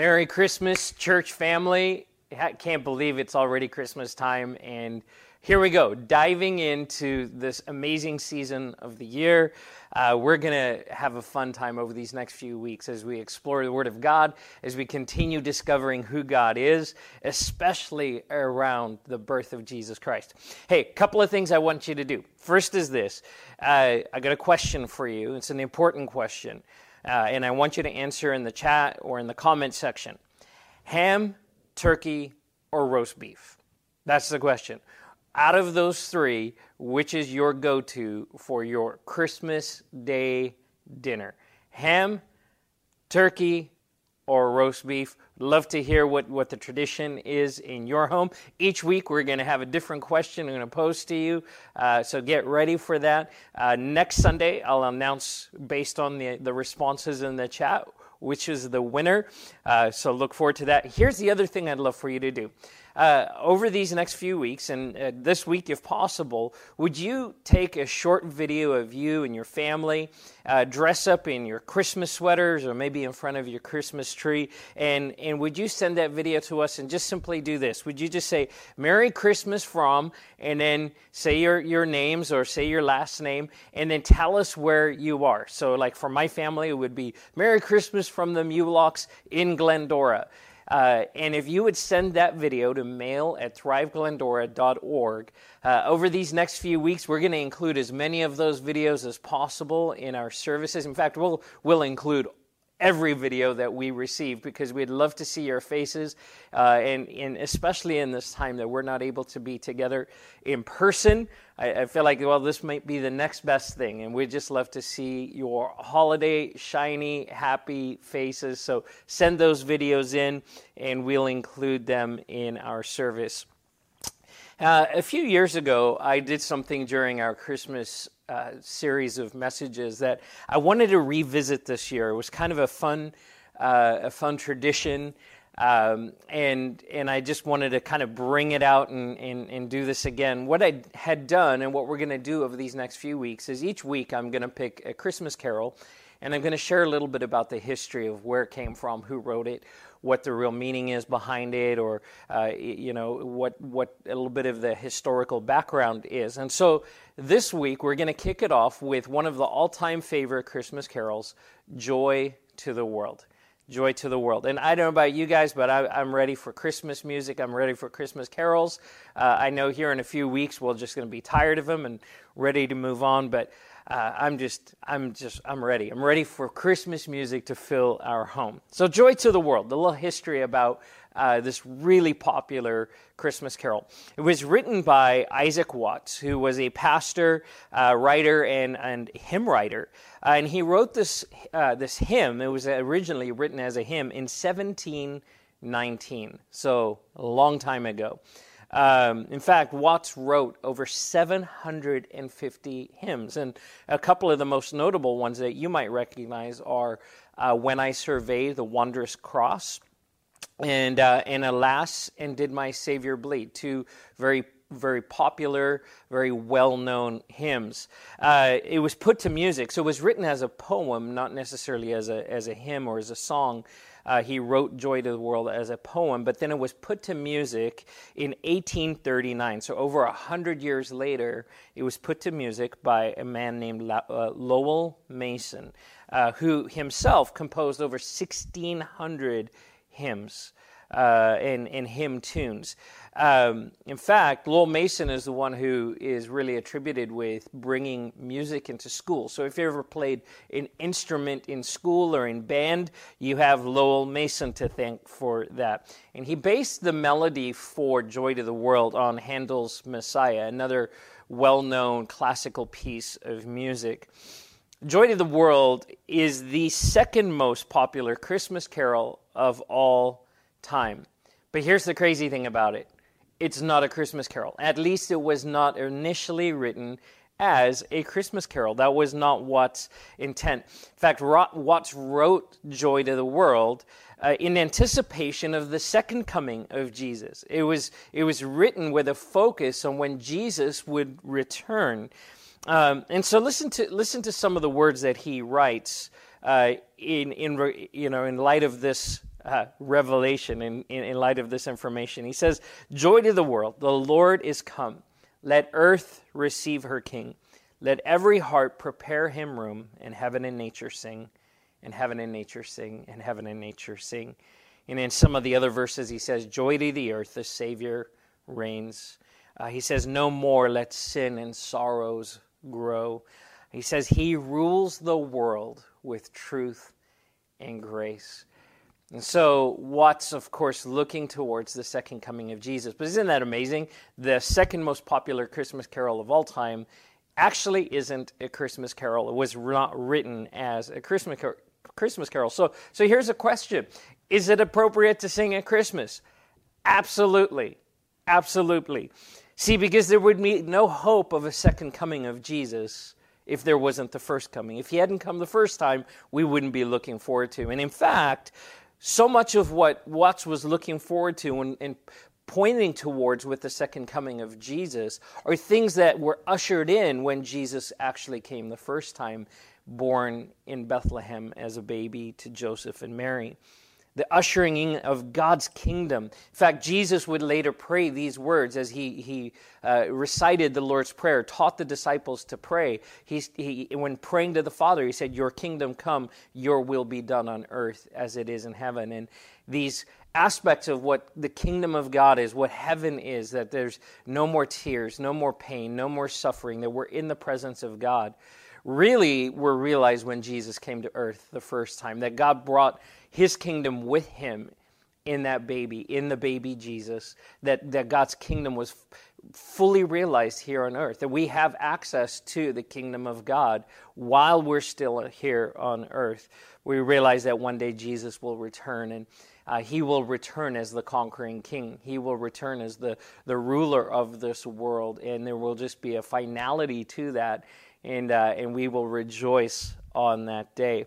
Merry Christmas, church family. I can't believe it's already Christmas time. And here we go, diving into this amazing season of the year. Uh, we're going to have a fun time over these next few weeks as we explore the Word of God, as we continue discovering who God is, especially around the birth of Jesus Christ. Hey, a couple of things I want you to do. First is this uh, I got a question for you, it's an important question uh, and I want you to answer in the chat or in the comment section ham, turkey, or roast beef? That's the question. Out of those three, which is your go to for your Christmas Day dinner? Ham, turkey, or roast beef. Love to hear what, what the tradition is in your home. Each week, we're going to have a different question I'm going to pose to you. Uh, so get ready for that. Uh, next Sunday, I'll announce based on the, the responses in the chat which is the winner. Uh, so look forward to that. Here's the other thing I'd love for you to do uh, over these next few weeks, and uh, this week if possible, would you take a short video of you and your family, uh, dress up in your Christmas sweaters or maybe in front of your Christmas tree, and, and would you send that video to us and just simply do this? Would you just say, Merry Christmas from, and then say your, your names or say your last name, and then tell us where you are? So, like for my family, it would be Merry Christmas from the Mulocks in Glendora. Uh, and if you would send that video to mail at thriveglendora.org, uh, over these next few weeks, we're going to include as many of those videos as possible in our services. In fact, we'll, we'll include every video that we receive because we'd love to see your faces, uh, and, and especially in this time that we're not able to be together in person. I, I, feel like, well, this might be the next best thing, and we'd just love to see your holiday, shiny, happy faces. So send those videos in, and we'll include them in our service. Uh, a few years ago, I did something during our Christmas uh, series of messages that I wanted to revisit this year. It was kind of a fun, uh, a fun tradition, um, and and I just wanted to kind of bring it out and, and, and do this again. What I had done and what we're going to do over these next few weeks is each week I'm going to pick a Christmas carol, and I'm going to share a little bit about the history of where it came from, who wrote it, what the real meaning is behind it, or uh, you know what what a little bit of the historical background is. And so this week we're going to kick it off with one of the all-time favorite Christmas carols, "Joy to the World." Joy to the world. And I don't know about you guys, but I, am ready for Christmas music. I'm ready for Christmas carols. Uh, I know here in a few weeks we're just going to be tired of them and ready to move on. But uh, I'm just, I'm just, I'm ready. I'm ready for Christmas music to fill our home. So, Joy to the World, the little history about uh, this really popular Christmas carol. It was written by Isaac Watts, who was a pastor, uh, writer, and, and hymn writer. Uh, and he wrote this, uh, this hymn. It was originally written as a hymn in 1719, so a long time ago. Um, in fact, Watts wrote over 750 hymns, and a couple of the most notable ones that you might recognize are uh, When I Survey the Wondrous Cross and, uh, and Alas, and Did My Savior Bleed, two very very popular, very well known hymns. Uh, it was put to music, so it was written as a poem, not necessarily as a, as a hymn or as a song. Uh, he wrote Joy to the World as a poem, but then it was put to music in 1839. So, over a hundred years later, it was put to music by a man named La- uh, Lowell Mason, uh, who himself composed over 1,600 hymns uh, and, and hymn tunes. Um, in fact, Lowell Mason is the one who is really attributed with bringing music into school. So if you ever played an instrument in school or in band, you have Lowell Mason to thank for that. And he based the melody for Joy to the World on Handel's Messiah, another well known classical piece of music. Joy to the World is the second most popular Christmas carol of all time. But here's the crazy thing about it it's not a Christmas carol. At least it was not initially written as a Christmas carol. That was not Watts' intent. In fact, Watts wrote Joy to the World uh, in anticipation of the second coming of Jesus. It was, it was written with a focus on when Jesus would return. Um, and so listen to, listen to some of the words that he writes uh, in, in, you know, in light of this uh, revelation in, in, in light of this information. He says, Joy to the world, the Lord is come. Let earth receive her king. Let every heart prepare him room, and heaven and nature sing, and heaven and nature sing, and heaven and nature sing. And in some of the other verses, he says, Joy to the earth, the Savior reigns. Uh, he says, No more let sin and sorrows grow. He says, He rules the world with truth and grace. And so Watts, of course, looking towards the second coming of Jesus. But isn't that amazing? The second most popular Christmas carol of all time actually isn't a Christmas carol. It was not written as a Christmas, car- Christmas carol. So, so here's a question Is it appropriate to sing at Christmas? Absolutely. Absolutely. See, because there would be no hope of a second coming of Jesus if there wasn't the first coming. If he hadn't come the first time, we wouldn't be looking forward to. And in fact, so much of what Watts was looking forward to and, and pointing towards with the second coming of Jesus are things that were ushered in when Jesus actually came the first time, born in Bethlehem as a baby to Joseph and Mary the ushering in of God's kingdom. In fact, Jesus would later pray these words as he, he uh, recited the Lord's Prayer, taught the disciples to pray. He, he, when praying to the Father, he said, Your kingdom come, your will be done on earth as it is in heaven. And these aspects of what the kingdom of God is, what heaven is, that there's no more tears, no more pain, no more suffering, that we're in the presence of God, really were realized when Jesus came to earth the first time, that God brought his kingdom with him in that baby, in the baby Jesus, that, that God's kingdom was f- fully realized here on earth, that we have access to the kingdom of God while we're still here on earth. We realize that one day Jesus will return and uh, he will return as the conquering king. He will return as the, the ruler of this world, and there will just be a finality to that, and, uh, and we will rejoice on that day.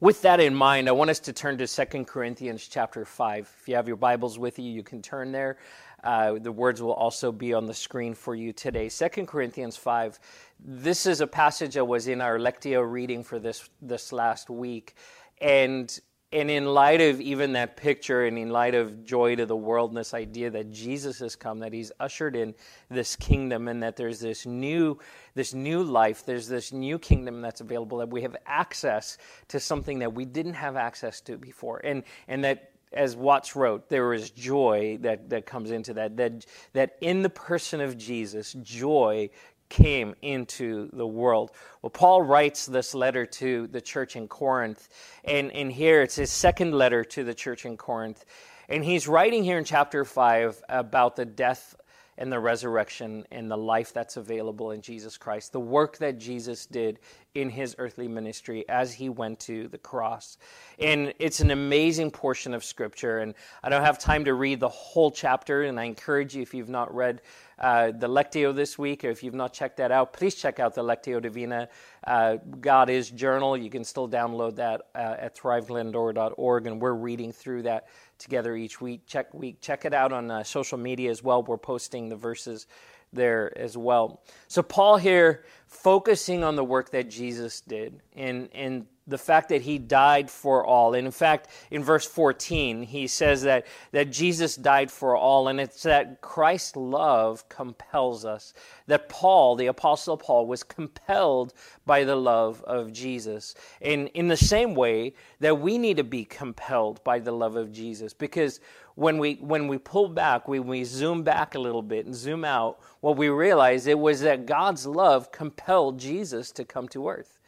With that in mind, I want us to turn to 2 Corinthians chapter 5. If you have your Bibles with you, you can turn there. Uh, the words will also be on the screen for you today. 2 Corinthians 5. This is a passage that was in our Lectio reading for this, this last week. And and in light of even that picture and in light of joy to the world and this idea that jesus has come that he's ushered in this kingdom and that there's this new this new life there's this new kingdom that's available that we have access to something that we didn't have access to before and and that as Watts wrote, there is joy that, that comes into that, that. That in the person of Jesus, joy came into the world. Well, Paul writes this letter to the church in Corinth, and, and here it's his second letter to the church in Corinth. And he's writing here in chapter 5 about the death and the resurrection and the life that's available in Jesus Christ, the work that Jesus did in his earthly ministry as he went to the cross. And it's an amazing portion of Scripture. And I don't have time to read the whole chapter, and I encourage you, if you've not read uh, the Lectio this week, if you've not checked that out, please check out the Lectio Divina uh, God is Journal. You can still download that uh, at thriveglendora.org, and we're reading through that together each week. Check week, check it out on uh, social media as well. We're posting the verses there as well. So Paul here focusing on the work that Jesus did, and and the fact that he died for all. And in fact, in verse 14, he says that, that Jesus died for all, and it's that Christ's love compels us. That Paul, the Apostle Paul, was compelled by the love of Jesus. And in the same way that we need to be compelled by the love of Jesus, because when we when we pull back, when we zoom back a little bit and zoom out, what we realize it was that God's love compelled Jesus to come to earth.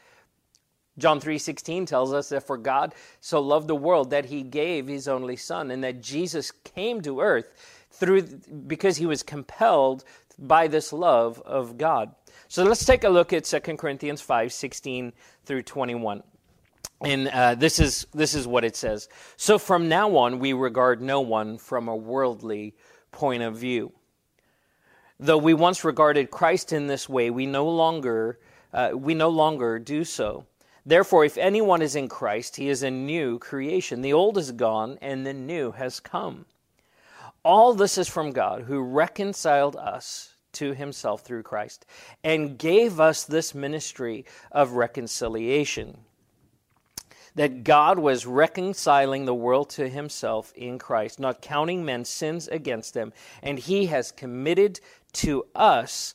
John 3:16 tells us that for God so loved the world that he gave his only son and that Jesus came to earth through because he was compelled by this love of God. So let's take a look at 2 Corinthians 5:16 through 21. And uh, this is this is what it says. So from now on we regard no one from a worldly point of view. Though we once regarded Christ in this way, we no longer uh, we no longer do so. Therefore, if anyone is in Christ, he is a new creation. The old is gone, and the new has come. All this is from God, who reconciled us to himself through Christ and gave us this ministry of reconciliation. that God was reconciling the world to himself in Christ, not counting men's sins against them, and he has committed to us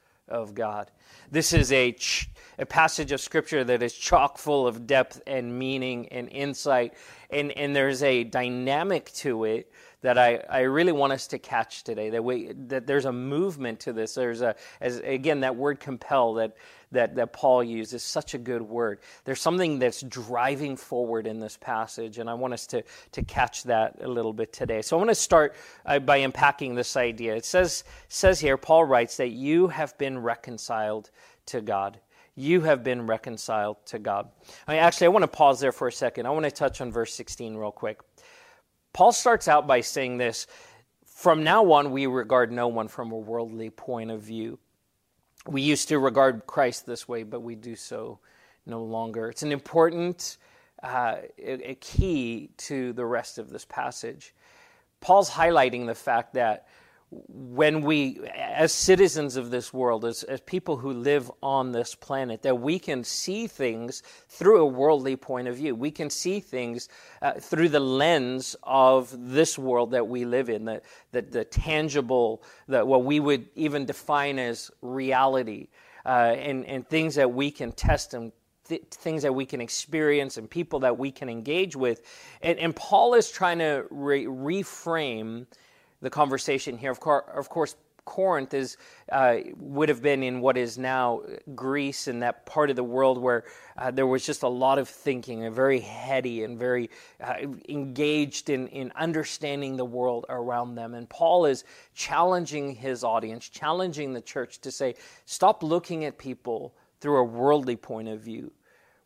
of God. This is a, ch- a passage of Scripture that is chock full of depth and meaning and insight, and, and there's a dynamic to it that I, I really want us to catch today. That we that there's a movement to this. There's a as again that word compel that that, that Paul used is such a good word. There's something that's driving forward in this passage, and I want us to, to catch that a little bit today. So I want to start uh, by unpacking this idea. It says, says here, Paul writes that you have been reconciled to God. You have been reconciled to God. I mean, actually, I want to pause there for a second. I want to touch on verse 16 real quick. Paul starts out by saying this From now on, we regard no one from a worldly point of view we used to regard Christ this way, but we do so no longer. It's an important uh, a, key to the rest of this passage. Paul's highlighting the fact that when we, as citizens of this world, as, as people who live on this planet, that we can see things through a worldly point of view. We can see things uh, through the lens of this world that we live in, the, the, the tangible, the, what we would even define as reality, uh, and, and things that we can test and th- things that we can experience and people that we can engage with. And, and Paul is trying to re- reframe the conversation here. Of course, of course Corinth is uh, would have been in what is now Greece and that part of the world where uh, there was just a lot of thinking and very heady and very uh, engaged in, in understanding the world around them. And Paul is challenging his audience, challenging the church to say, stop looking at people through a worldly point of view.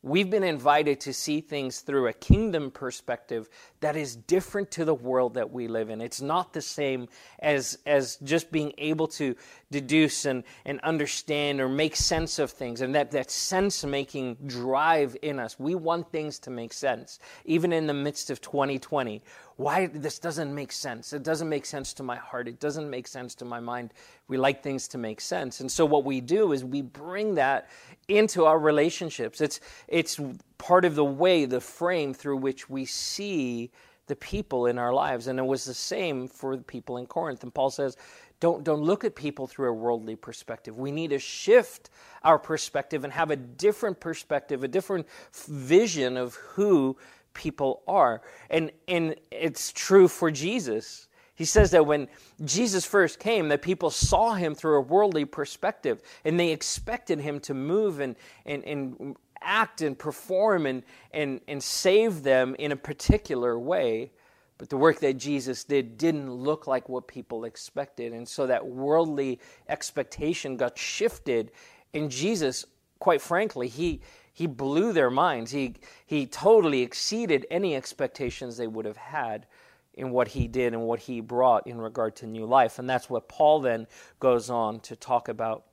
We've been invited to see things through a kingdom perspective that is different to the world that we live in. It's not the same as, as just being able to deduce and, and understand or make sense of things and that, that sense making drive in us. We want things to make sense, even in the midst of 2020 why this doesn't make sense. It doesn't make sense to my heart. It doesn't make sense to my mind. We like things to make sense. And so what we do is we bring that into our relationships. It's it's part of the way, the frame through which we see the people in our lives. And it was the same for the people in Corinth. And Paul says, don't, don't look at people through a worldly perspective. We need to shift our perspective and have a different perspective, a different vision of who people are. And, and it's true for Jesus. He says that when Jesus first came, that people saw him through a worldly perspective and they expected him to move and, and, and act and perform and, and, and save them in a particular way. But the work that Jesus did didn't look like what people expected. And so that worldly expectation got shifted. And Jesus, quite frankly, he, he blew their minds. He, he totally exceeded any expectations they would have had in what he did and what he brought in regard to new life. And that's what Paul then goes on to talk about.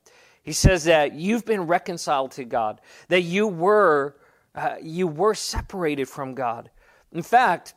He says that you've been reconciled to God, that you were, uh, you were separated from God. In fact,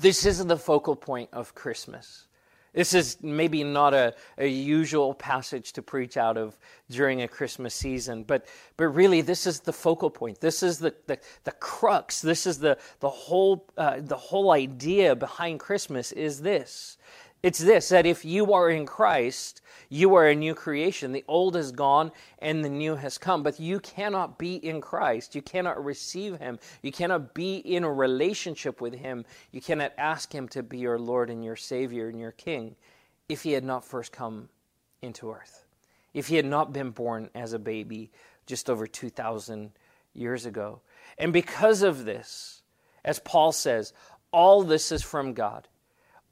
this isn't the focal point of Christmas. This is maybe not a, a usual passage to preach out of during a Christmas season, but, but really this is the focal point. This is the, the, the crux. This is the, the, whole, uh, the whole idea behind Christmas is this it's this that if you are in Christ, you are a new creation. The old is gone and the new has come. But you cannot be in Christ. You cannot receive Him. You cannot be in a relationship with Him. You cannot ask Him to be your Lord and your Savior and your King if He had not first come into earth. If He had not been born as a baby just over 2,000 years ago. And because of this, as Paul says, all this is from God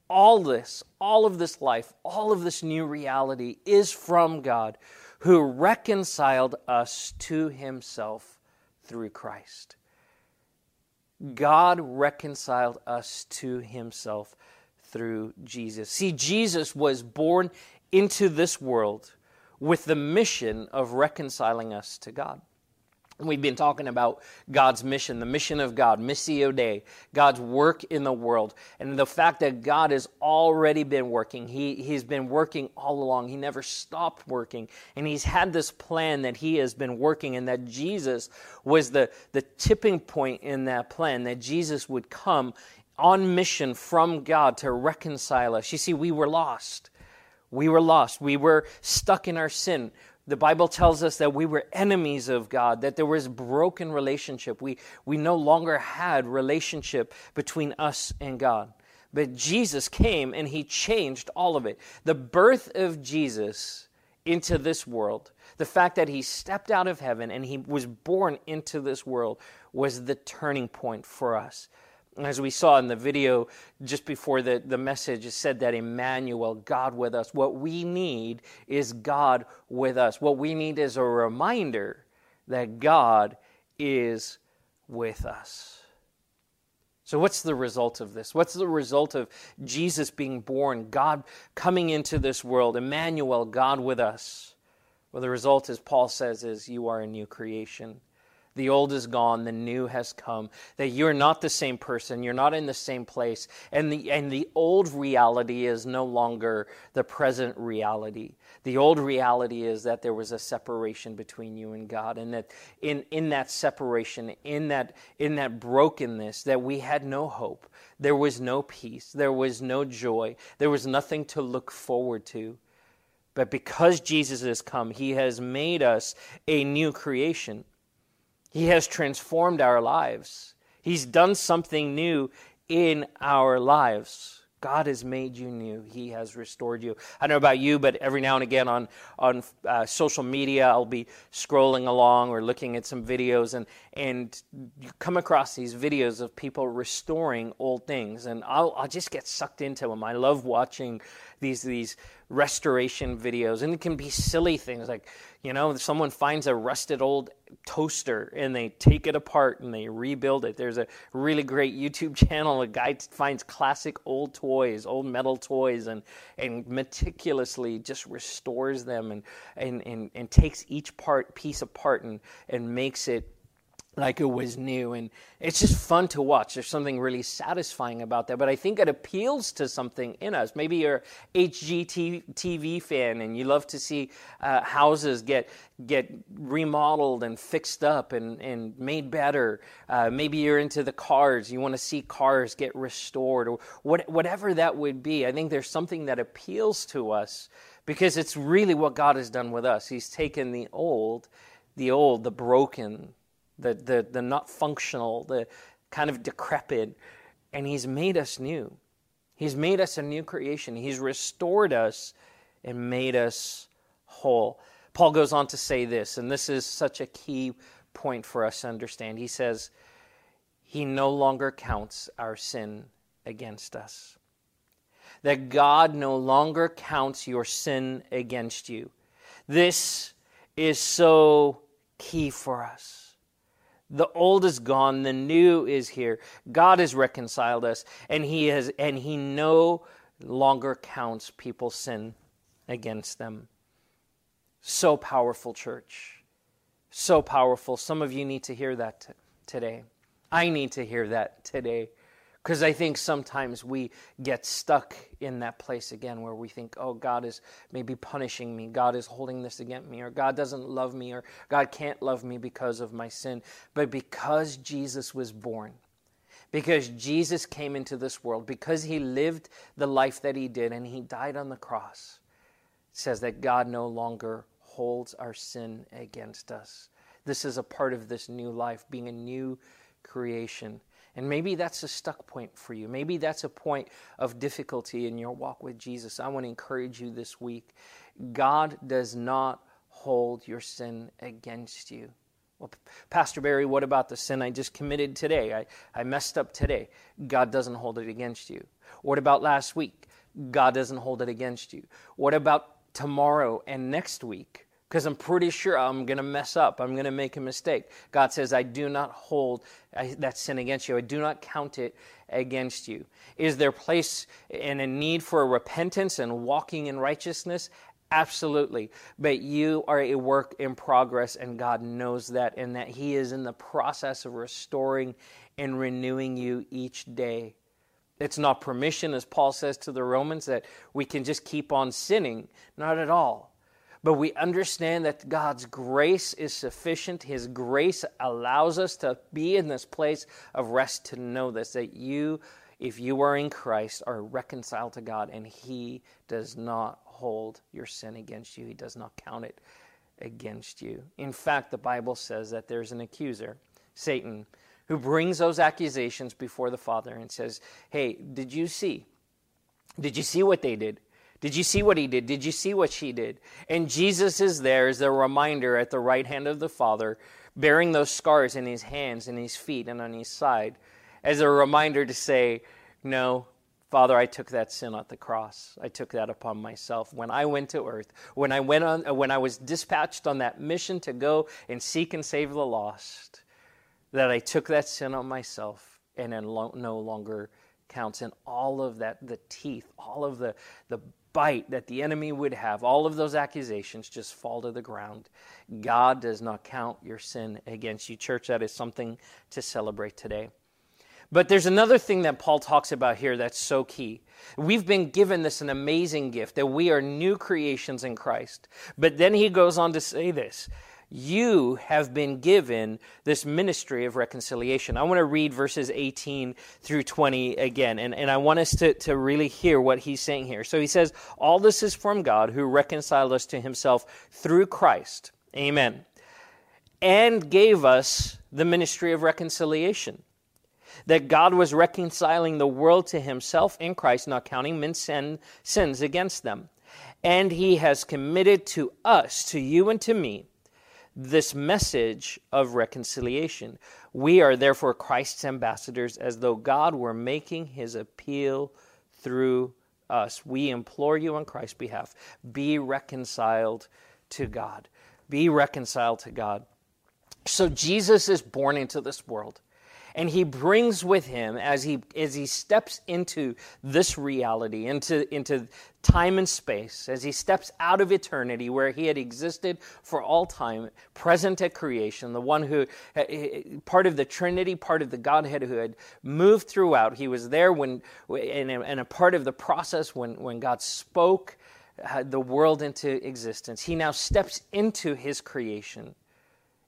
all this, all of this life, all of this new reality is from God who reconciled us to himself through Christ. God reconciled us to himself through Jesus. See, Jesus was born into this world with the mission of reconciling us to God. We've been talking about God's mission, the mission of God, Missio Dei, God's work in the world, and the fact that God has already been working. He, he's been working all along. He never stopped working. And He's had this plan that He has been working, and that Jesus was the, the tipping point in that plan, that Jesus would come on mission from God to reconcile us. You see, we were lost. We were lost. We were stuck in our sin. The Bible tells us that we were enemies of God, that there was broken relationship. We, we no longer had relationship between us and God. But Jesus came and he changed all of it. The birth of Jesus into this world, the fact that he stepped out of heaven and he was born into this world, was the turning point for us as we saw in the video just before the, the message, it said that Emmanuel, God with us. What we need is God with us. What we need is a reminder that God is with us. So, what's the result of this? What's the result of Jesus being born, God coming into this world, Emmanuel, God with us? Well, the result, as Paul says, is you are a new creation. The old is gone, the new has come. That you're not the same person, you're not in the same place. And the, and the old reality is no longer the present reality. The old reality is that there was a separation between you and God, and that in, in that separation, in that, in that brokenness, that we had no hope. There was no peace, there was no joy, there was nothing to look forward to. But because Jesus has come, he has made us a new creation. He has transformed our lives. He's done something new in our lives. God has made you new. He has restored you. I don't know about you, but every now and again on on uh, social media, I'll be scrolling along or looking at some videos, and and you come across these videos of people restoring old things, and I'll I'll just get sucked into them. I love watching these these restoration videos, and it can be silly things like you know someone finds a rusted old toaster and they take it apart and they rebuild it. There's a really great YouTube channel. A guy finds classic old toys, old metal toys, and and meticulously just restores them and and and, and takes each part piece apart and and makes it like it was new and it's just fun to watch. There's something really satisfying about that but i think it appeals to something in us. Maybe you're hgtv fan and you love to see uh, houses get get remodeled and fixed up and, and made better. Uh, maybe you're into the cars you want to see cars get restored or what, whatever that would be. I think there's something that appeals to us because it's really what god has done with us. He's taken the old the old the broken the, the, the not functional, the kind of decrepit, and He's made us new. He's made us a new creation. He's restored us and made us whole. Paul goes on to say this, and this is such a key point for us to understand. He says, He no longer counts our sin against us. That God no longer counts your sin against you. This is so key for us. The old is gone, the new is here. God has reconciled us, and He has and He no longer counts people's sin against them. So powerful, church. So powerful. Some of you need to hear that t- today. I need to hear that today. Because I think sometimes we get stuck in that place again where we think, oh, God is maybe punishing me. God is holding this against me, or God doesn't love me, or God can't love me because of my sin. But because Jesus was born, because Jesus came into this world, because he lived the life that he did, and he died on the cross, it says that God no longer holds our sin against us. This is a part of this new life, being a new creation. And maybe that's a stuck point for you. Maybe that's a point of difficulty in your walk with Jesus. I want to encourage you this week. God does not hold your sin against you. Well, Pastor Barry, what about the sin I just committed today? I, I messed up today. God doesn't hold it against you. What about last week? God doesn't hold it against you. What about tomorrow and next week? Because I'm pretty sure I'm going to mess up. I'm going to make a mistake. God says, I do not hold that sin against you. I do not count it against you. Is there place and a need for repentance and walking in righteousness? Absolutely. But you are a work in progress, and God knows that, and that He is in the process of restoring and renewing you each day. It's not permission, as Paul says to the Romans, that we can just keep on sinning. Not at all. But we understand that God's grace is sufficient. His grace allows us to be in this place of rest to know this that you, if you are in Christ, are reconciled to God, and He does not hold your sin against you. He does not count it against you. In fact, the Bible says that there's an accuser, Satan, who brings those accusations before the Father and says, Hey, did you see? Did you see what they did? Did you see what he did? Did you see what she did? And Jesus is there as a reminder at the right hand of the Father, bearing those scars in his hands and his feet and on his side, as a reminder to say, No, Father, I took that sin at the cross. I took that upon myself when I went to earth, when I went on, when I was dispatched on that mission to go and seek and save the lost. That I took that sin on myself and it no longer counts. And all of that, the teeth, all of the the bite that the enemy would have, all of those accusations just fall to the ground. God does not count your sin against you, church. That is something to celebrate today. But there's another thing that Paul talks about here that's so key. We've been given this an amazing gift that we are new creations in Christ. But then he goes on to say this you have been given this ministry of reconciliation. I want to read verses 18 through 20 again, and, and I want us to, to really hear what he's saying here. So he says, All this is from God who reconciled us to himself through Christ. Amen. And gave us the ministry of reconciliation that God was reconciling the world to himself in Christ, not counting men's sin, sins against them. And he has committed to us, to you and to me, this message of reconciliation. We are therefore Christ's ambassadors, as though God were making his appeal through us. We implore you on Christ's behalf be reconciled to God. Be reconciled to God. So Jesus is born into this world and he brings with him as he as he steps into this reality into into time and space as he steps out of eternity where he had existed for all time present at creation the one who eh, eh, part of the trinity part of the godhead who had moved throughout. He was there when and a part of the process when when god spoke uh, the world into existence. He now steps into his creation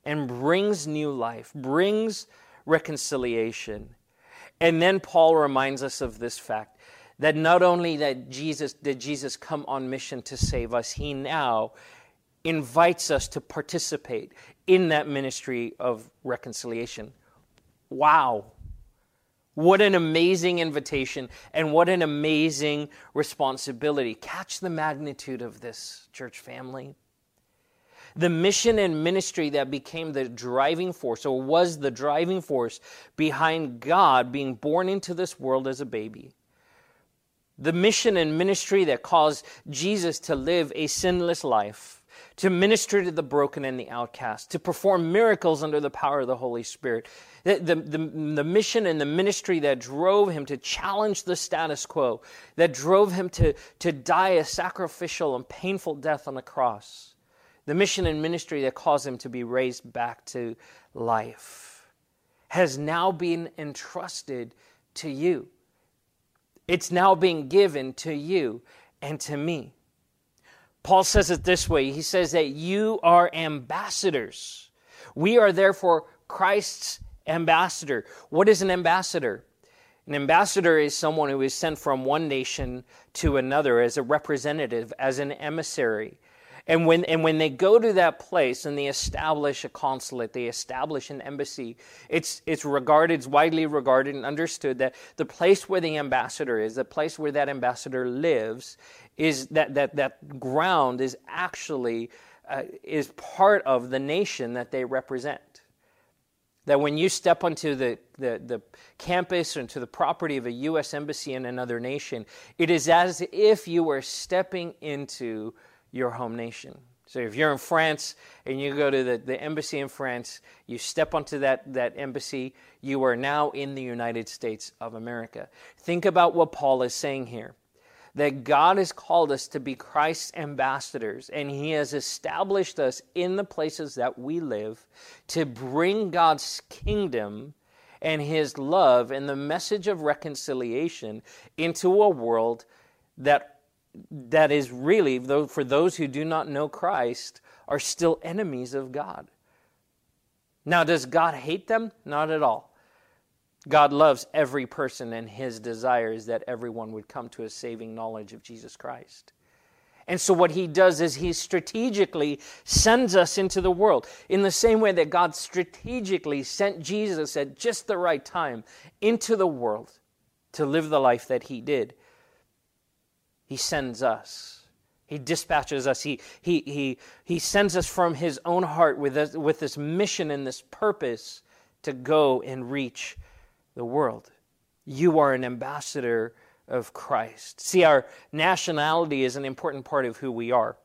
and brings new life brings reconciliation. And then Paul reminds us of this fact that not only that Jesus did Jesus come on mission to save us, he now invites us to participate in that ministry of reconciliation. Wow. What an amazing invitation and what an amazing responsibility. Catch the magnitude of this, church family the mission and ministry that became the driving force, or was the driving force behind God being born into this world as a baby. The mission and ministry that caused Jesus to live a sinless life, to minister to the broken and the outcast, to perform miracles under the power of the Holy Spirit. The, the, the, the, mission and the ministry that drove him to challenge the status quo, that drove him to, to die a sacrificial and painful death on the cross the mission and ministry that caused him to be raised back to life has now been entrusted to you. It's now being given to you and to me. Paul says it this way He says that you are ambassadors. We are therefore Christ's ambassador. What is an ambassador? An ambassador is someone who is sent from one nation to another as a representative, as an emissary. And when, and when they go to that place and they establish a consulate, they establish an embassy, it's, it's regarded, it's widely regarded and understood that the place where the ambassador is, the place where that ambassador lives, is that, that, that ground is actually uh, is part of the nation that they represent. That when you step onto the, the, the campus or into the property of a U.S. embassy in another nation, it is as if you were stepping into your home nation. So if you're in France and you go to the, the embassy in France, you step onto that, that embassy, you are now in the United States of America. Think about what Paul is saying here that God has called us to be Christ's ambassadors, and He has established us in the places that we live to bring God's kingdom and His love and the message of reconciliation into a world that that is really, though for those who do not know Christ, are still enemies of God. Now, does God hate them? Not at all. God loves every person, and his desire is that everyone would come to a saving knowledge of Jesus Christ. And so, what he does is he strategically sends us into the world in the same way that God strategically sent Jesus at just the right time into the world to live the life that he did. He sends us. He dispatches us. He, he, he, he sends us from his own heart with this, with this mission and this purpose to go and reach the world. You are an ambassador of Christ. See, our nationality is an important part of who we are.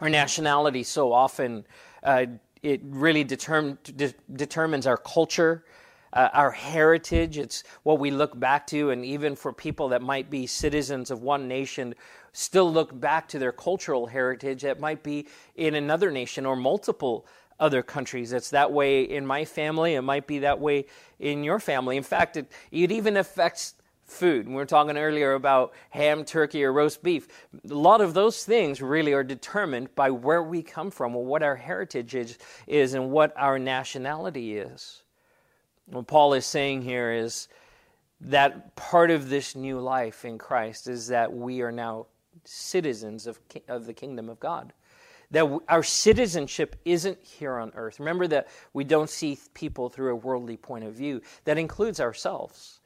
Our nationality so often uh, it really determ- de- determines our culture, uh, our heritage. It's what we look back to, and even for people that might be citizens of one nation, still look back to their cultural heritage that might be in another nation or multiple other countries. It's that way in my family. It might be that way in your family. In fact, it, it even affects food. We were talking earlier about ham, turkey, or roast beef. A lot of those things really are determined by where we come from, or what our heritage is, is and what our nationality is. What Paul is saying here is that part of this new life in Christ is that we are now citizens of, of the kingdom of God that our citizenship isn't here on earth. Remember that we don't see people through a worldly point of view, that includes ourselves.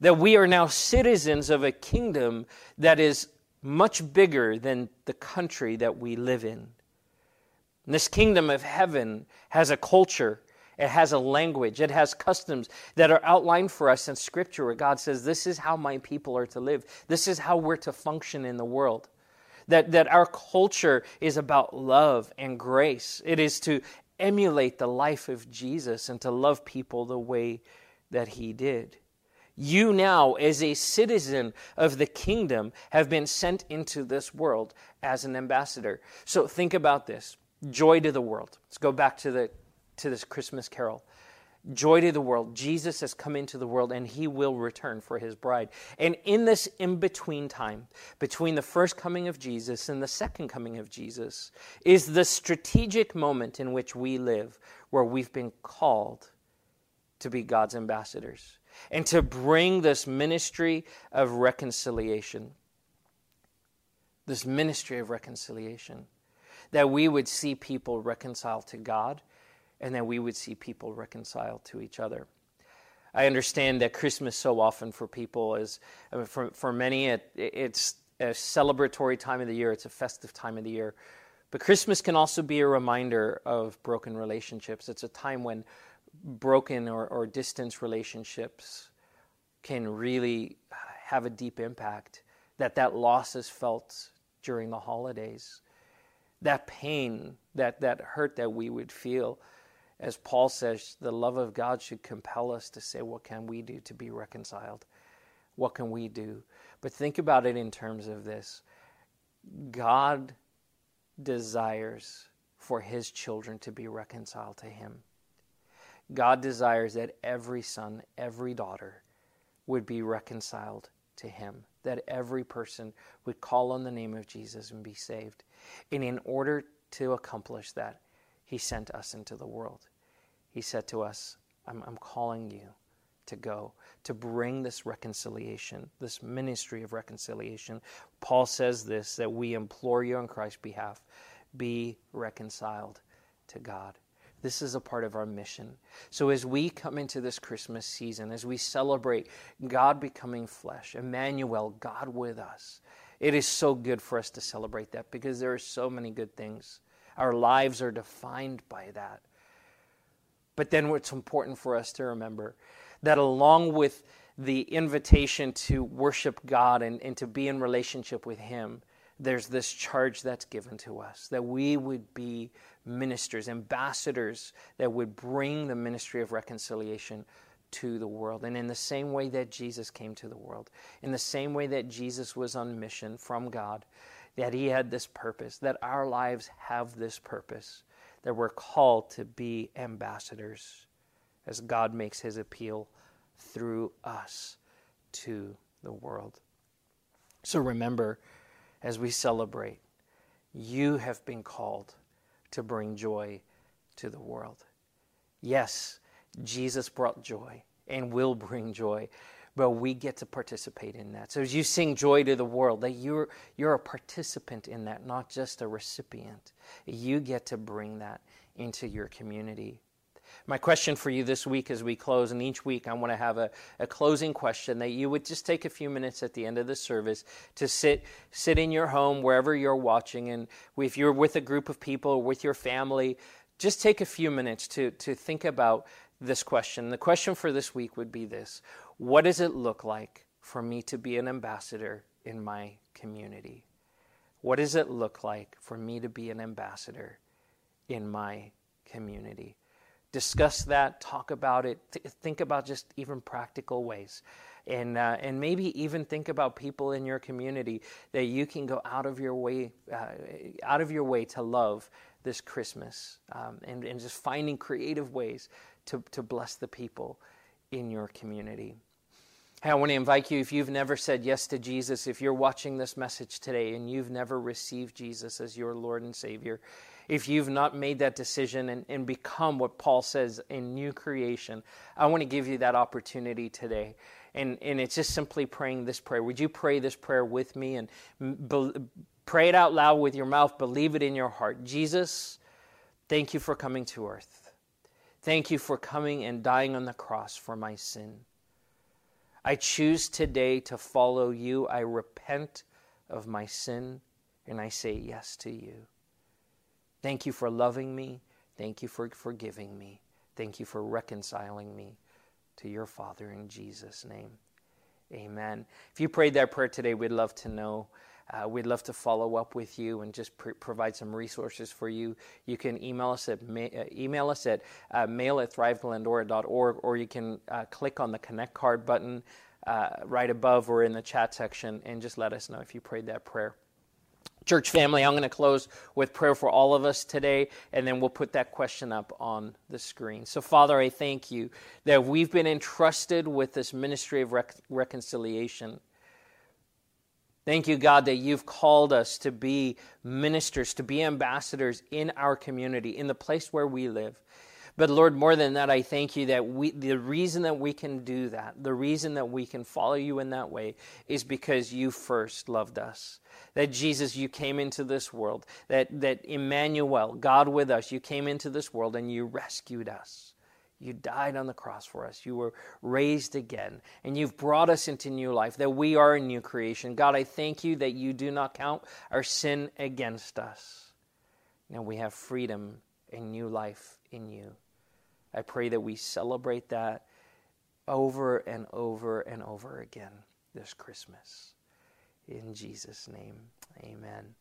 That we are now citizens of a kingdom that is much bigger than the country that we live in. And this kingdom of heaven has a culture, it has a language, it has customs that are outlined for us in Scripture where God says, This is how my people are to live, this is how we're to function in the world that, that our culture is about love and grace. It is to emulate the life of Jesus and to love people the way that he did. You now, as a citizen of the kingdom, have been sent into this world as an ambassador. So think about this joy to the world. Let's go back to, the, to this Christmas carol. Joy to the world. Jesus has come into the world and he will return for his bride. And in this in between time, between the first coming of Jesus and the second coming of Jesus, is the strategic moment in which we live where we've been called to be God's ambassadors and to bring this ministry of reconciliation. This ministry of reconciliation. That we would see people reconciled to God and that we would see people reconcile to each other. I understand that Christmas so often for people is, I mean, for, for many, it, it's a celebratory time of the year, it's a festive time of the year. But Christmas can also be a reminder of broken relationships. It's a time when broken or, or distant relationships can really have a deep impact, that that loss is felt during the holidays. That pain, that, that hurt that we would feel as Paul says, the love of God should compel us to say, What can we do to be reconciled? What can we do? But think about it in terms of this God desires for his children to be reconciled to him. God desires that every son, every daughter would be reconciled to him, that every person would call on the name of Jesus and be saved. And in order to accomplish that, he sent us into the world. He said to us, I'm, I'm calling you to go, to bring this reconciliation, this ministry of reconciliation. Paul says this that we implore you on Christ's behalf be reconciled to God. This is a part of our mission. So, as we come into this Christmas season, as we celebrate God becoming flesh, Emmanuel, God with us, it is so good for us to celebrate that because there are so many good things. Our lives are defined by that. But then what's important for us to remember that along with the invitation to worship God and, and to be in relationship with Him, there's this charge that's given to us that we would be ministers, ambassadors that would bring the ministry of reconciliation to the world. And in the same way that Jesus came to the world, in the same way that Jesus was on mission from God, that he had this purpose, that our lives have this purpose, that we're called to be ambassadors as God makes his appeal through us to the world. So remember, as we celebrate, you have been called to bring joy to the world. Yes, Jesus brought joy and will bring joy, but we get to participate in that. So as you sing joy to the world, that you're you're a participant in that, not just a recipient. You get to bring that into your community. My question for you this week as we close, and each week I want to have a, a closing question that you would just take a few minutes at the end of the service to sit sit in your home, wherever you're watching, and if you're with a group of people with your family, just take a few minutes to, to think about this question. The question for this week would be this What does it look like for me to be an ambassador in my community? What does it look like for me to be an ambassador in my community? Discuss that, talk about it, th- think about just even practical ways. And, uh, and maybe even think about people in your community that you can go out of your way, uh, out of your way to love this Christmas, um, and, and just finding creative ways to, to bless the people in your community. Hey, I want to invite you, if you've never said yes to Jesus, if you're watching this message today and you've never received Jesus as your Lord and Savior, if you've not made that decision and, and become what Paul says in new creation, I want to give you that opportunity today. And, and it's just simply praying this prayer. Would you pray this prayer with me and be, pray it out loud with your mouth, believe it in your heart? Jesus, thank you for coming to earth. Thank you for coming and dying on the cross for my sin. I choose today to follow you. I repent of my sin and I say yes to you. Thank you for loving me. Thank you for forgiving me. Thank you for reconciling me to your Father in Jesus' name. Amen. If you prayed that prayer today, we'd love to know. Uh, we'd love to follow up with you and just pr- provide some resources for you. You can email us at ma- uh, email us at uh, mail at thriveglendora.org, or you can uh, click on the connect card button uh, right above or in the chat section and just let us know if you prayed that prayer. Church family, I'm going to close with prayer for all of us today, and then we'll put that question up on the screen. So, Father, I thank you that we've been entrusted with this ministry of rec- reconciliation. Thank you, God, that you've called us to be ministers, to be ambassadors in our community, in the place where we live. But Lord, more than that, I thank you that we, the reason that we can do that, the reason that we can follow you in that way, is because you first loved us. That Jesus, you came into this world. That, that Emmanuel, God with us, you came into this world and you rescued us. You died on the cross for us. You were raised again. And you've brought us into new life, that we are a new creation. God, I thank you that you do not count our sin against us. Now we have freedom and new life in you. I pray that we celebrate that over and over and over again this Christmas. In Jesus' name, amen.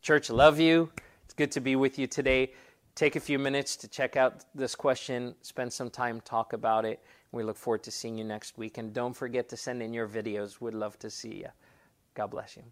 Church, love you. It's good to be with you today. Take a few minutes to check out this question, spend some time, talk about it. We look forward to seeing you next week. And don't forget to send in your videos. We'd love to see you. God bless you.